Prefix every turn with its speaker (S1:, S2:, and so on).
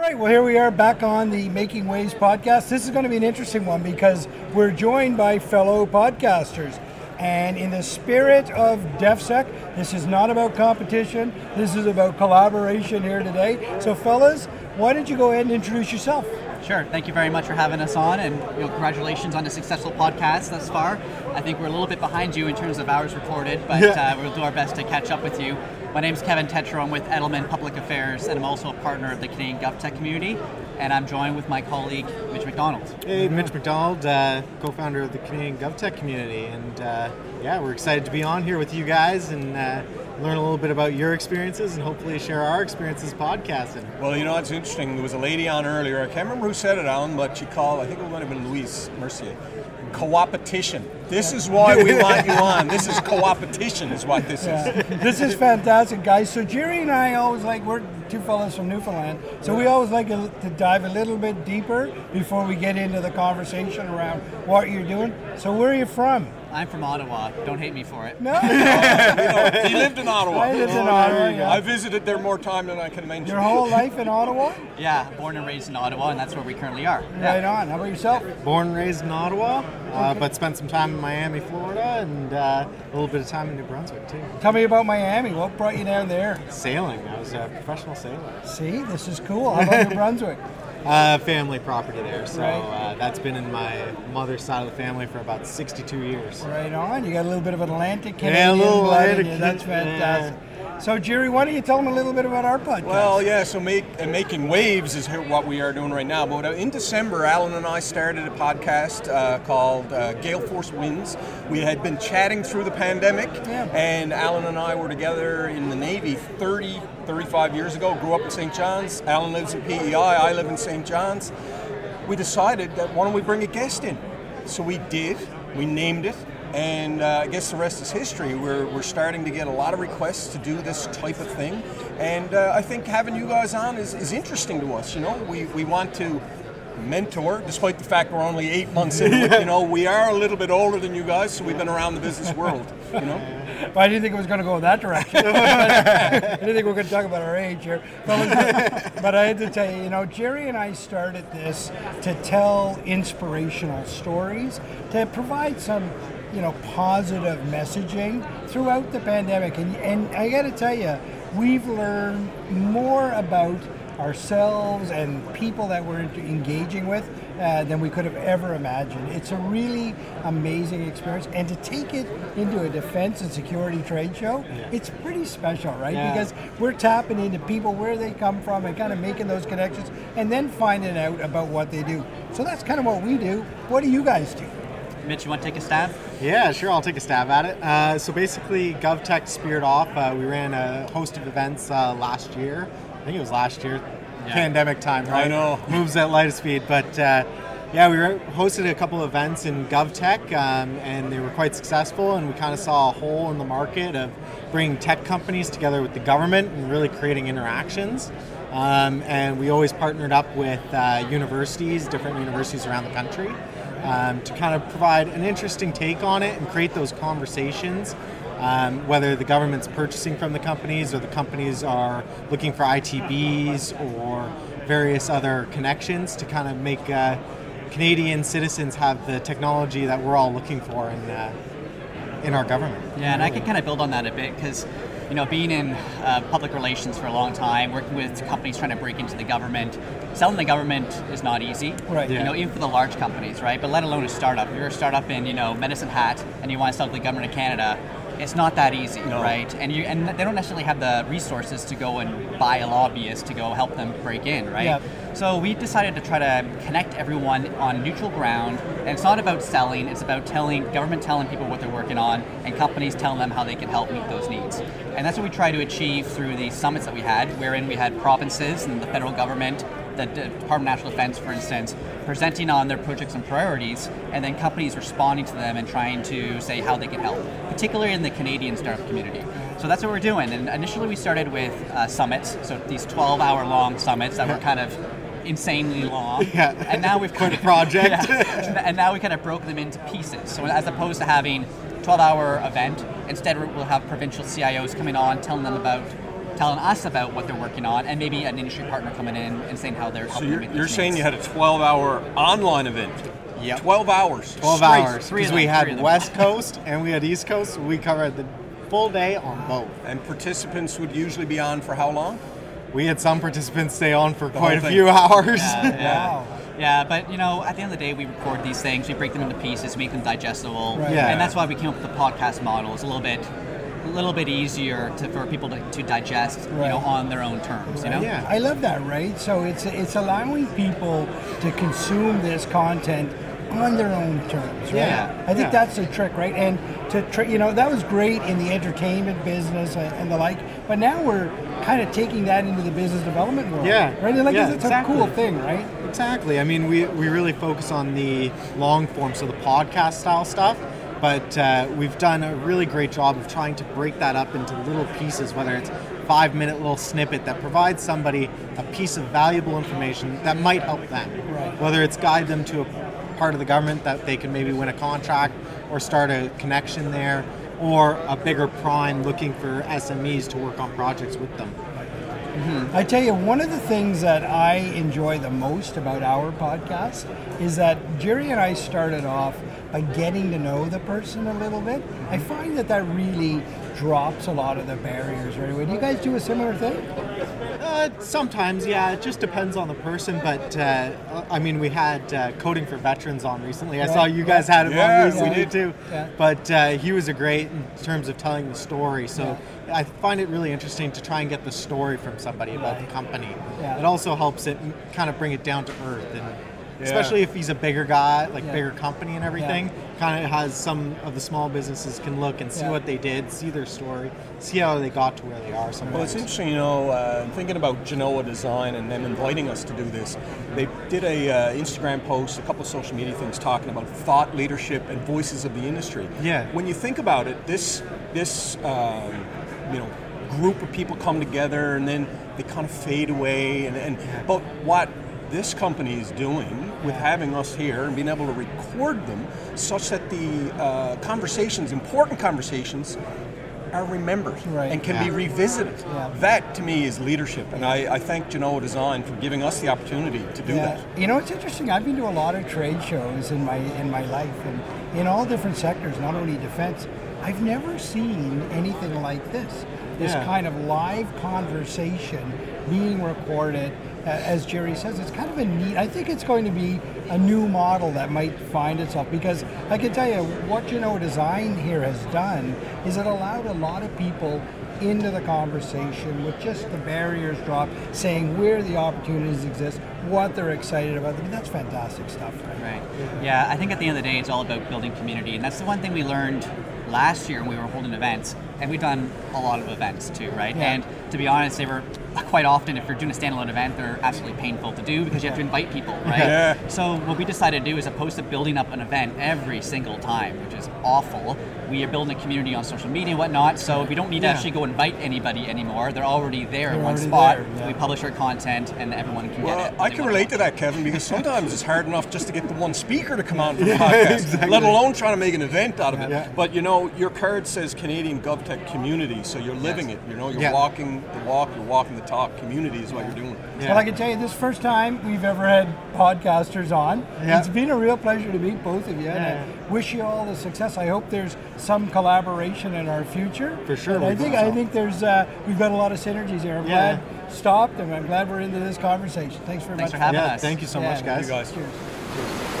S1: right, well, here we are back on the Making Waves podcast. This is going to be an interesting one because we're joined by fellow podcasters. And in the spirit of DefSec, this is not about competition, this is about collaboration here today. So, fellas, why don't you go ahead and introduce yourself?
S2: Sure. Thank you very much for having us on, and you know, congratulations on a successful podcast thus far. I think we're a little bit behind you in terms of hours recorded, but uh, we'll do our best to catch up with you. My name is Kevin Tetro. I'm with Edelman Public Affairs, and I'm also a partner of the Canadian GovTech community. And I'm joined with my colleague Mitch McDonald.
S3: Hey, Mitch McDonald, uh, co-founder of the Canadian GovTech community, and uh, yeah, we're excited to be on here with you guys and uh, learn a little bit about your experiences and hopefully share our experiences podcasting.
S4: Well, you know, it's interesting. There was a lady on earlier. I can't remember who said it, Alan, but she called. I think it might have been Louise Mercier. Co-opetition. This is why we want you on. This is co-opetition, is what this
S1: Yeah.
S4: is.
S1: this is fantastic, guys. So Jerry and I always like we're two fellas from Newfoundland, so we always like to to dive a little bit deeper before we get into the conversation around what you're doing. So where are you from?
S2: I'm from Ottawa. Don't hate me for it.
S1: No,
S4: You know, he lived in Ottawa.
S1: I lived in Ottawa. yeah.
S4: I visited there more time than I can mention.
S1: Your whole life in Ottawa?
S2: Yeah, born and raised in Ottawa, and that's where we currently are.
S1: Right on. How about yourself?
S3: Born and raised in Ottawa, uh, but spent some time in Miami, Florida, and uh, a little bit of time in New Brunswick too.
S1: Tell me about Miami. What brought you down there?
S3: Sailing. I was a professional sailor.
S1: See, this is cool. How about New Brunswick?
S3: Uh, family property there, so uh, that's been in my mother's side of the family for about 62 years.
S1: Right on. You got a little bit of Atlantic
S3: Yeah, a little
S1: blood in
S3: Atlantic,
S1: you. That's fantastic. So Jerry, why don't you tell them a little bit about our podcast?
S4: Well, yeah. So make, uh, making waves is what we are doing right now. But uh, in December, Alan and I started a podcast uh, called uh, Gale Force Winds. We had been chatting through the pandemic,
S1: Yeah.
S4: and Alan and I were together in the Navy 30, 35 years ago. Grew up in St. John's. Alan lives in PEI. I live in St. John's. We decided that why don't we bring a guest in? So we did. We named it. And uh, I guess the rest is history. We're, we're starting to get a lot of requests to do this type of thing. And uh, I think having you guys on is, is interesting to us. You know, we, we want to mentor, despite the fact we're only eight months in. it. You know, we are a little bit older than you guys, so we've been around the business world. You know,
S1: But I didn't think it was going to go in that direction. I didn't think we were going to talk about our age here. But, but I had to tell you, you know, Jerry and I started this to tell inspirational stories, to provide some, you know, positive messaging throughout the pandemic. And, and I got to tell you, we've learned more about ourselves and people that we're engaging with uh, than we could have ever imagined. It's a really amazing experience, and to take it into a defense and security trade show, it's pretty special, right?
S3: Yeah.
S1: Because we're tapping into people where they come from and kind of making those connections, and then finding out about what they do. So that's kind of what we do. What do you guys do?
S2: Mitch, you want to take a stab?
S3: Yeah, sure. I'll take a stab at it. Uh, so basically, GovTech speared off. Uh, we ran a host of events uh, last year. I think it was last year.
S2: Yeah.
S3: Pandemic time, right?
S4: I know.
S3: Moves at light speed. But uh, yeah, we hosted a couple of events in GovTech, um, and they were quite successful. And we kind of saw a hole in the market of bringing tech companies together with the government and really creating interactions. Um, and we always partnered up with uh, universities, different universities around the country um, to kind of provide an interesting take on it and create those conversations. Um, whether the government's purchasing from the companies or the companies are looking for ITBs or various other connections to kind of make uh, Canadian citizens have the technology that we're all looking for in, uh, in our government.
S2: Yeah, and I can kind of build on that a bit because, you know, being in uh, public relations for a long time, working with companies trying to break into the government, selling the government is not easy.
S1: Right.
S2: You know, even for the large companies, right? But let alone a startup. If you're a startup in, you know, Medicine Hat and you want to sell to the government of Canada, it's not that easy, right? And you and they don't necessarily have the resources to go and buy a lobbyist to go help them break in, right? So we decided to try to connect everyone on neutral ground, and it's not about selling. It's about telling government telling people what they're working on, and companies telling them how they can help meet those needs. And that's what we try to achieve through the summits that we had, wherein we had provinces and the federal government, the Department of National Defense, for instance, presenting on their projects and priorities, and then companies responding to them and trying to say how they can help, particularly in the Canadian startup community. So that's what we're doing. And initially, we started with uh, summits, so these 12-hour-long summits that were kind of insanely long.
S3: Yeah.
S2: And now we've
S3: Quite a project.
S2: Yeah. and now we kind of broke them into pieces. So as opposed to having 12-hour event, instead we'll have provincial CIOs coming on, telling them about telling us about what they're working on, and maybe an industry partner coming in and saying how they're
S4: So
S2: helping
S4: you're, you're saying
S2: needs.
S4: you had a 12 hour online event?
S3: Yep.
S4: 12 hours.
S3: 12
S4: straight.
S3: hours
S2: three
S3: because we
S2: them, three of
S3: had. West Coast and we had East Coast. We covered the full day on both.
S4: And participants would usually be on for how long?
S3: We had some participants stay on for
S4: The
S3: quite a few
S4: thing.
S3: hours.
S2: Yeah.
S1: Wow.
S2: Yeah, but you know, at the end of the day, we record these things, we break them into pieces, make them digestible,
S1: Right.
S3: Yeah.
S2: and that's why we came up with the podcast model. It's a little bit, a little bit easier to, for people to, to digest, you know, on their own terms. You know,
S3: Yeah.
S1: I love that, right? So it's it's allowing people to consume this content on their own terms, right?
S3: Yeah,
S1: I think
S3: yeah.
S1: that's the trick, right? And to tr- you know that was great in the entertainment business and, and the like, but now we're kind of taking that into the business development world,
S3: Yeah,
S1: right? And like
S3: yeah,
S1: it's
S3: exactly.
S1: a cool thing, right?
S3: Exactly. I mean, we, we really focus on the long form, so the podcast style stuff. But uh, we've done a really great job of trying to break that up into little pieces, whether it's five minute little snippet that provides somebody a piece of valuable information that might help them.
S1: Right.
S3: Whether it's guide them to a part of the government that they can maybe win a contract or start a connection there, or a bigger prime looking for SMEs to work on projects with them.
S1: I tell you, one of the things that I enjoy the most about our podcast is that Jerry and I started off by getting to know the person a little bit. I find that that really drops a lot of the barriers right away. Do you guys do a similar thing?
S3: Uh, sometimes, yeah. It just depends on the person. But uh, I mean, we had uh, coding for veterans on recently. I
S1: Yeah.
S3: saw you guys had him
S4: Yeah,
S3: on
S4: we
S3: recently
S4: did.
S3: too.
S1: Yeah.
S3: But uh, he was a great in terms of telling the story. So I find it really interesting to try and get the story from somebody about the company.
S1: Yeah.
S3: It also helps it kind of bring it down to earth and. Especially if he's a bigger guy, like bigger company and everything, kind of has some of the small businesses can look and see what they did, see their story, see how they got to where they are.
S4: Well, it's interesting, you know, uh, thinking about Genoa Design and them inviting us to do this. They did a uh, Instagram post, a couple of social media things talking about thought leadership and voices of the industry.
S3: Yeah.
S4: When you think about it, this this um, you know group of people come together and then they kind of fade away. And, and but what this company is doing with having us here and being able to record them such that the uh, conversations, important conversations, are remembered
S1: Right.
S4: and can
S3: Yeah.
S4: be revisited.
S1: Yeah.
S4: That to me is leadership, and I, I thank Genoa Design for giving us the opportunity to do that.
S1: You know, it's interesting. I've been to a lot of trade shows in my in my life, and in all different sectors, not only defense. I've never seen anything like this. This
S3: Yeah.
S1: kind of live conversation being recorded. As Jerry says, it's kind of a neat. I think it's going to be a new model that might find itself because I can tell you what Genoa Design here has done is it allowed a lot of people into the conversation with just the barriers dropped, saying where the opportunities exist, what they're excited about. I mean, that's fantastic stuff.
S2: Right. Yeah, I think at the end of the day, it's all about building community, and that's the one thing we learned last year when we were holding events, and we've done a lot of events too, right?
S1: Yeah.
S2: And to be honest, they were quite often, if you're doing a standalone event, they're absolutely painful to do because you have to invite people, right?
S4: Yeah.
S2: So what we decided to do is opposed to building up an event every single time, which is awful. We are building a community on social media and whatnot, so we don't need to
S3: Yeah.
S2: actually go invite anybody anymore. They're already there in
S1: They're
S2: one
S1: already
S2: spot.
S1: there, yeah.
S2: We publish our content, and everyone can
S4: Well,
S2: get it.
S4: I
S2: when they
S4: can
S2: want.
S4: relate to that, Kevin, because sometimes it's hard enough just to get the one speaker to come on for the podcast, let alone trying to make an event out of it.
S3: Yeah.
S4: But you know, your card says Canadian GovTech community, so you're living it. You know, you're
S3: Yeah.
S4: walking the walk, you're walking the talk. Community is what you're doing.
S3: Yeah.
S1: Well, I can tell you, this first time we've ever had podcasters on.
S3: Yeah.
S1: It's been a real pleasure to meet both of you, and
S3: Yeah.
S1: I wish you all the success. I hope there's some collaboration in our future.
S3: For sure,
S1: I think
S3: hope
S1: I think there's uh, we've got a lot of synergies here. I'm
S3: Yeah.
S1: glad stopped, and I'm glad we're into this conversation. Thanks very
S2: Thanks
S1: much.
S2: for having
S3: yeah,
S2: us.
S3: thank you so
S1: Yeah,
S3: much, guys.
S4: You guys.
S1: Cheers.